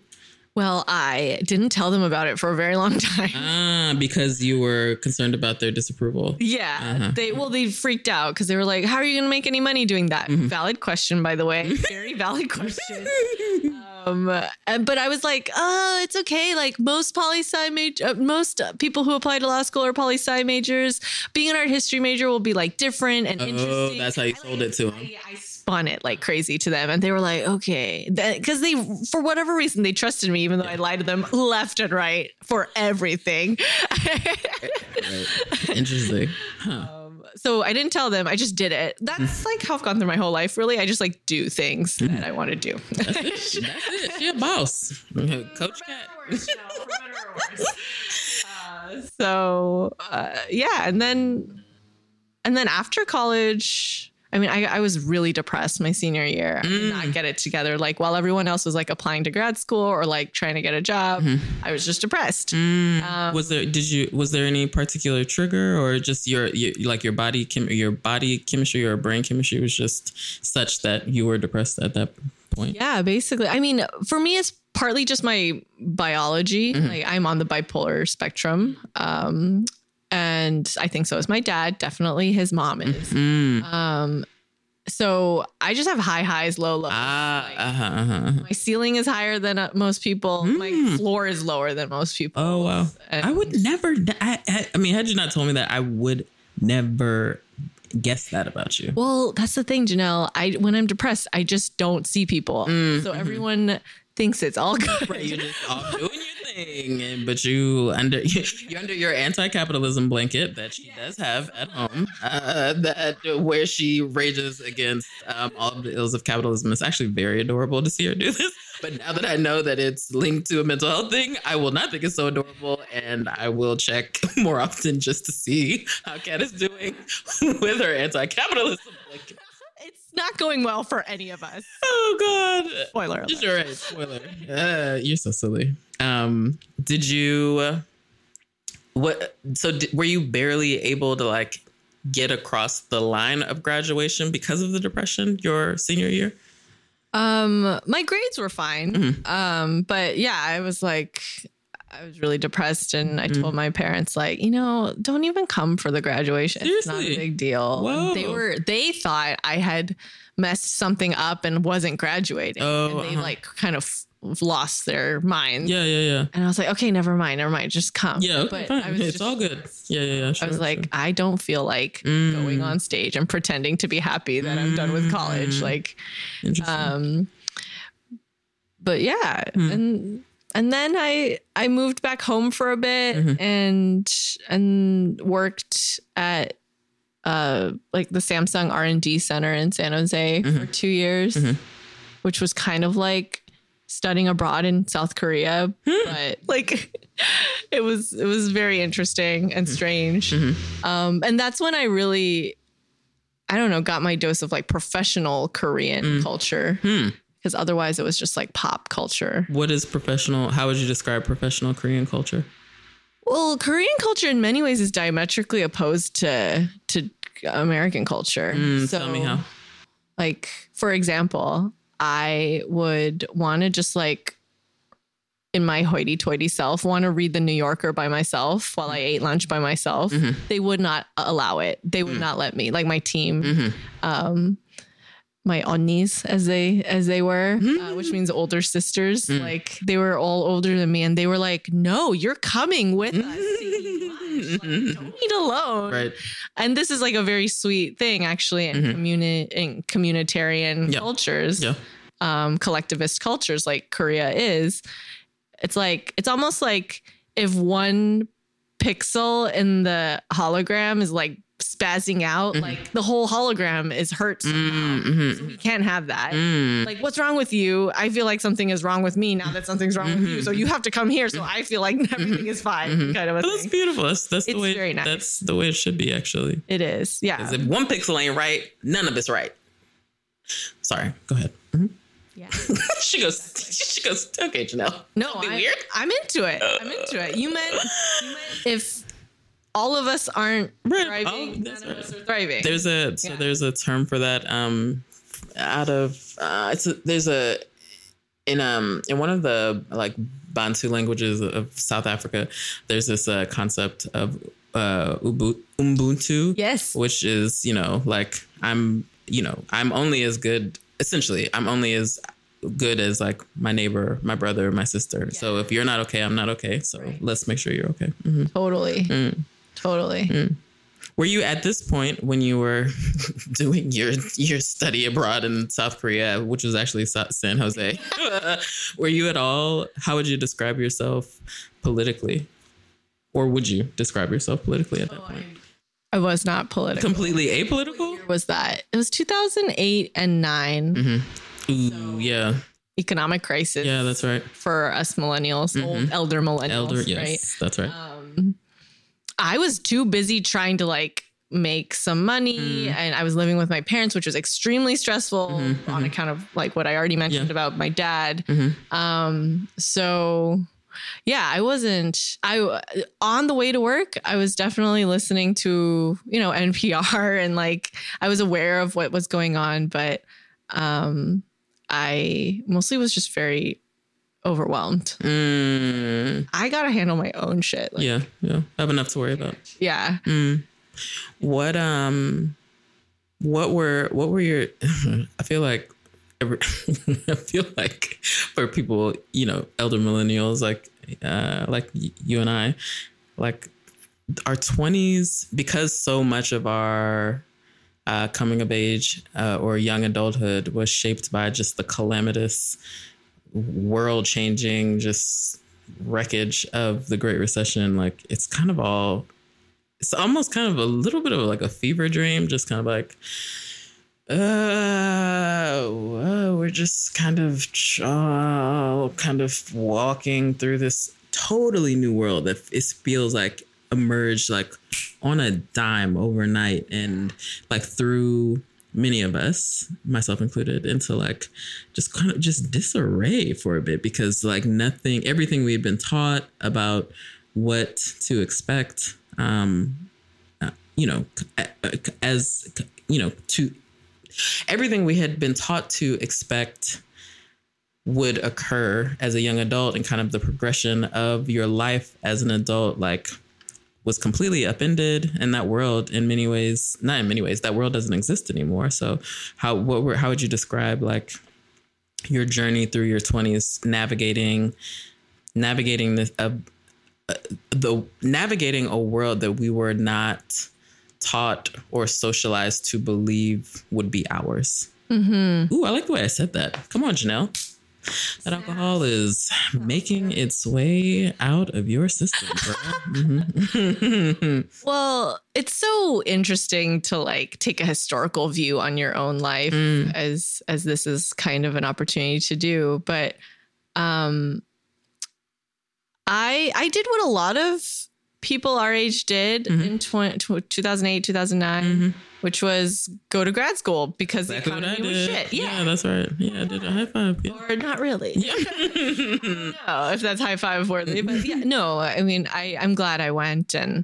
Well, I didn't tell them about it for a very long time. Ah, because you were concerned about their disapproval. Yeah, Uh-huh. they well they freaked out because they were like, "How are you going to make any money doing that?" Mm-hmm. Valid question, by the way, very valid question. Um, and- but I was like, "Oh, it's okay. Like most poli sci major, uh, most people who apply to law school are poli sci majors. Being an art history major will be like different and interesting. Oh, interesting." that's how you I, sold it to them. I, I spun it like crazy to them, and they were like, "Okay," because they, for whatever reason, they trusted me, even though I lied to them left and right for everything. Right. Interesting. Huh. Um, so I didn't tell them. I just did it. That's like how I've gone through my whole life. Really, I just like do things that I want to do. That's it. That's it. She a boss. Coach Kat. Uh, so uh, yeah, and then and then after college. I mean, I, I was really depressed my senior year. I did not get it together. Like while everyone else was like applying to grad school or like trying to get a job, I was just depressed. Um, was there did you was there any particular trigger or just your, your like your body chem, your body chemistry or brain chemistry was just such that you were depressed at that point? Yeah, basically. I mean, for me, it's partly just my biology. Like I'm on the bipolar spectrum. Um, and I think so is my dad. Definitely his mom is. Mm. Um, so I just have high highs, low lows. Ah, Like, uh-huh, uh-huh. my ceiling is higher than uh, most people. My floor is lower than most people. Oh wow! And- I would never. I, I, I mean, had you not told me that, I would never guess that about you. Well, that's the thing, Janelle. I when I'm depressed, I just don't see people. So everyone thinks it's all good. Right, you're just off doing your thing, and, but you under you're under your anti-capitalism blanket that she does have at home. Uh, that where she rages against um, all the ills of capitalism. It's actually very adorable to see her do this. But now that I know that it's linked to a mental health thing, I will not think it's so adorable, and I will check more often just to see how Kat is doing with her anti-capitalism blanket. Not going well for any of us. Oh God! Spoiler alert. You're right. Spoiler. Uh, you're so silly. Um, did you? uh, What? So were you barely able to like get across the line of graduation because of the depression your senior year? Um, my grades were fine. Mm-hmm. Um, but yeah, I was like, I was really depressed, and I Mm. told my parents, like, you know, don't even come for the graduation. It's not a big deal. Whoa. They were, they thought I had messed something up and wasn't graduating, Oh, and they uh-huh. like kind of lost their mind. Yeah, yeah, yeah. And I was like, okay, never mind, never mind, just come. Yeah, okay, but fine. I was it's all good. Yeah, yeah, yeah. I Sure, was like, sure. I don't feel like Mm. going on stage and pretending to be happy that I'm done with college. Mm. Like, Interesting. um, but yeah, Hmm. and and then I I moved back home for a bit Mhm. and and worked at uh like the Samsung R and D Center in San Jose for Mhm. two years, Mhm. which was kind of like studying abroad in South Korea, Hmm. but like it was it was very interesting and strange. Mhm. Um, and that's when I really, I don't know, got my dose of like professional Korean Mm. culture Hmm. Because otherwise it was just like pop culture. What is professional? How would you describe professional Korean culture? Well, Korean culture in many ways is diametrically opposed to to American culture. Mm, tell me how. Like, for example, I would want to just like in my hoity-toity self want to read the New Yorker by myself while I ate lunch by myself. Mhm. They would not allow it. They would Mm. not let me. Like my team, Mhm. um, my onnies as they as they were, uh, which means older sisters. Mm. Like they were all older than me, and they were like, "No, you're coming with us. to eat lunch. Like, don't eat alone." Right. And this is like a very sweet thing, actually, in Mhm. communi- in communitarian Yeah. cultures, Yeah. um, collectivist cultures like Korea is. It's like it's almost like if one pixel in the hologram is like spazzing out. Like the whole hologram is hurt somehow. Mm-hmm. So we can't have that. Mm. Like, what's wrong with you? I feel like something is wrong with me now that something's wrong with you. So you have to come here. So I feel like everything is fine. Kind of a But that's thing. beautiful. That's, that's the way. very nice. That's the way it should be, actually. It is. Yeah. 'Cause if one pixel ain't right, none of it's right. Sorry. Go ahead. Mhm. Yeah. she goes. She goes. Okay, Janelle. No, Don't be I, weird. I'm into it. I'm into it. You meant, you meant if all of us aren't Right. thriving, Oh, none that's of us are thriving. There's a so Yeah. there's a term for that. Um, out of uh, it's a, there's a in um in one of the like Bantu languages of South Africa. There's this uh, concept of uh Ubuntu. yes. which is you know like i'm you know i'm only as good essentially i'm only as good as like my neighbor my brother my sister so if you're not okay i'm not okay so Right. let's make sure you're okay Mhm. Totally. Mm. Totally. were you at this point when you were doing your your study abroad in south korea which was actually san jose were you at all how would you describe yourself politically or would you describe yourself politically at that point I was not political. completely apolitical was that? It was 2008 and 9 Mm-hmm. Ooh, yeah economic crisis Yeah, that's right. for us millennials, old elder millennials, Elder, yes, right? that's right. Um, I was too busy trying to like make some money Mm. and I was living with my parents, which was extremely stressful Mhm, on account of like what I already mentioned Yeah. about my dad. Mhm. Um, so yeah, I wasn't, I, on the way to work, I was definitely listening to, you know, NPR and like, I was aware of what was going on, but, um, I mostly was just very overwhelmed. Mm, I got to handle my own shit. Like, yeah, yeah. I have enough to worry about. yeah. Mm. What um, what were what were your? I feel like. every- I feel like for people, you know, elder millennials like uh, like you and I, like our twenties, because so much of our uh, coming of age uh, or young adulthood was shaped by just the calamitous, world changing, just wreckage of the Great Recession. Like it's kind of all, it's almost kind of a little bit of like a fever dream, just kind of like, uh, whoa, we're just kind of uh, kind of walking through this totally new world that it feels like emerged like on a dime overnight and like through many of us myself included into like just kind of just disarray for a bit because like nothing everything we had been taught about what to expect um uh, you know as you know to everything we had been taught to expect would occur as a young adult and kind of the progression of your life as an adult like was completely upended and that world in many ways not in many ways that world doesn't exist anymore so how what were how would you describe like your journey through your 20s navigating navigating this uh, uh, the navigating a world that we were not taught or socialized to believe would be ours Mm-hmm. Ooh, I like the way I said that. Come on, Janelle. That alcohol is making its way out of your system. Mhm. Well, it's so interesting to like take a historical view on your own life Mm. as as this is kind of an opportunity to do, but um I I did what a lot of people our age did Mhm. in 20, 2008, 2009, Mhm. Which was go to grad school because Exactly the economy was shit. Yeah. Yeah. that's right. Yeah, I did a high five. Yeah. Or not really. Yeah. no, if that's high five worthy. But yeah, no, I mean, I, I'm glad I went and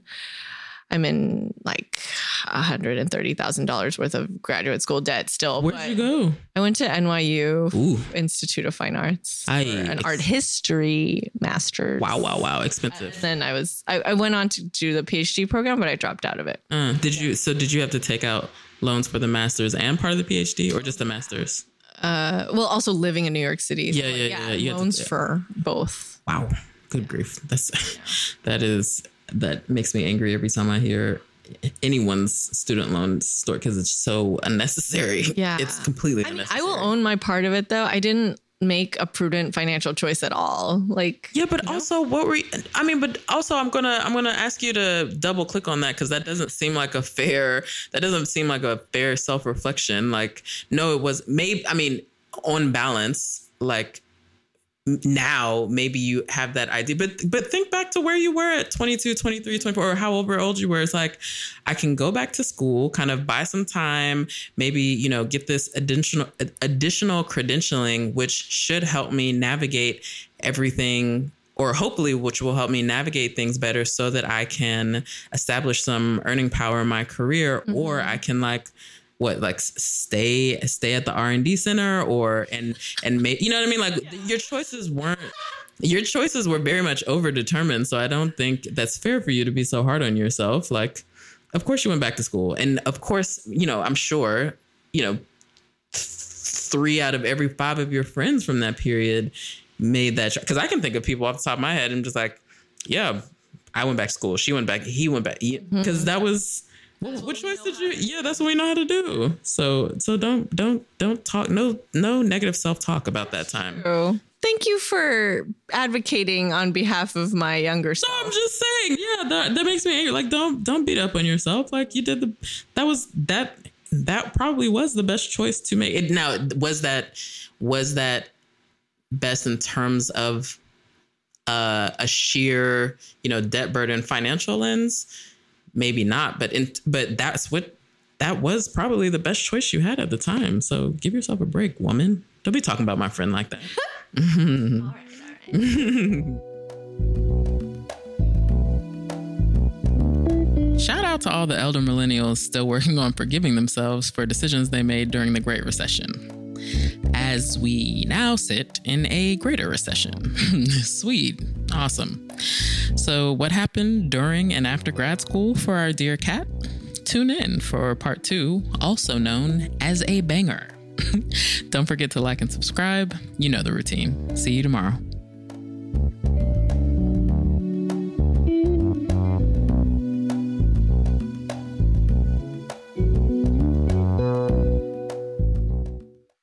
I'm in like $130,000 worth of graduate school debt still. Where'd you go? I went to NYU Ooh. Institute of Fine Arts for I- an art history master's. Wow, wow, wow. And Expensive. then I was, I, I went on to do the PhD program, but I dropped out of it. Uh, did you so did you have to take out loans for the masters and part of the PhD or just the masters? Uh, well, also living in New York City. Yeah, yeah, yeah, you had to- Loans yeah. for both. Wow. Good grief. That's that is that makes me angry every time I hear anyone's student loan story because it's so unnecessary. Yeah. It's completely I mean, unnecessary. I will own my part of it though. I didn't make a prudent financial choice at all. Like Yeah, but also what were you, I mean, but also I'm gonna I'm gonna ask you to double click on that because that doesn't seem like a fair that doesn't seem like a fair self reflection. Like, no, it was maybe I mean, on balance, like now maybe you have that idea but but think back to where you were at 22 23 24 or however old you were it's like i can go back to school kind of buy some time maybe you know get this additional additional credentialing which should help me navigate everything or hopefully which will help me navigate things better so that i can establish some earning power in my career mm-hmm. or i can like what like stay stay at the r&d center or and and make you know what i mean like yeah. your choices weren't your choices were very much overdetermined so i don't think that's fair for you to be so hard on yourself like of course you went back to school and of course you know i'm sure you know three out of every five of your friends from that period made that because i can think of people off the top of my head and just like yeah i went back to school she went back he went back because mm-hmm. that was well, what choice did you? Yeah, that's what we know how to do. So, so don't, don't, don't talk. No, no negative self talk about that time. True. Thank you for advocating on behalf of my younger self. No, I'm just saying. Yeah, that that makes me angry. Like, don't don't beat up on yourself. Like you did the. That was that. That probably was the best choice to make. It, now, was that was that best in terms of uh, a sheer, you know, debt burden financial lens? Maybe not, but in, but that's what that was probably the best choice you had at the time. So give yourself a break, woman. Don't be talking about my friend like that. Shout out to all the elder millennials still working on forgiving themselves for decisions they made during the Great Recession. As we now sit in a greater recession. Sweet. Awesome. So, what happened during and after grad school for our dear Kat? Tune in for part two, also known as a banger. Don't forget to like and subscribe. You know the routine. See you tomorrow.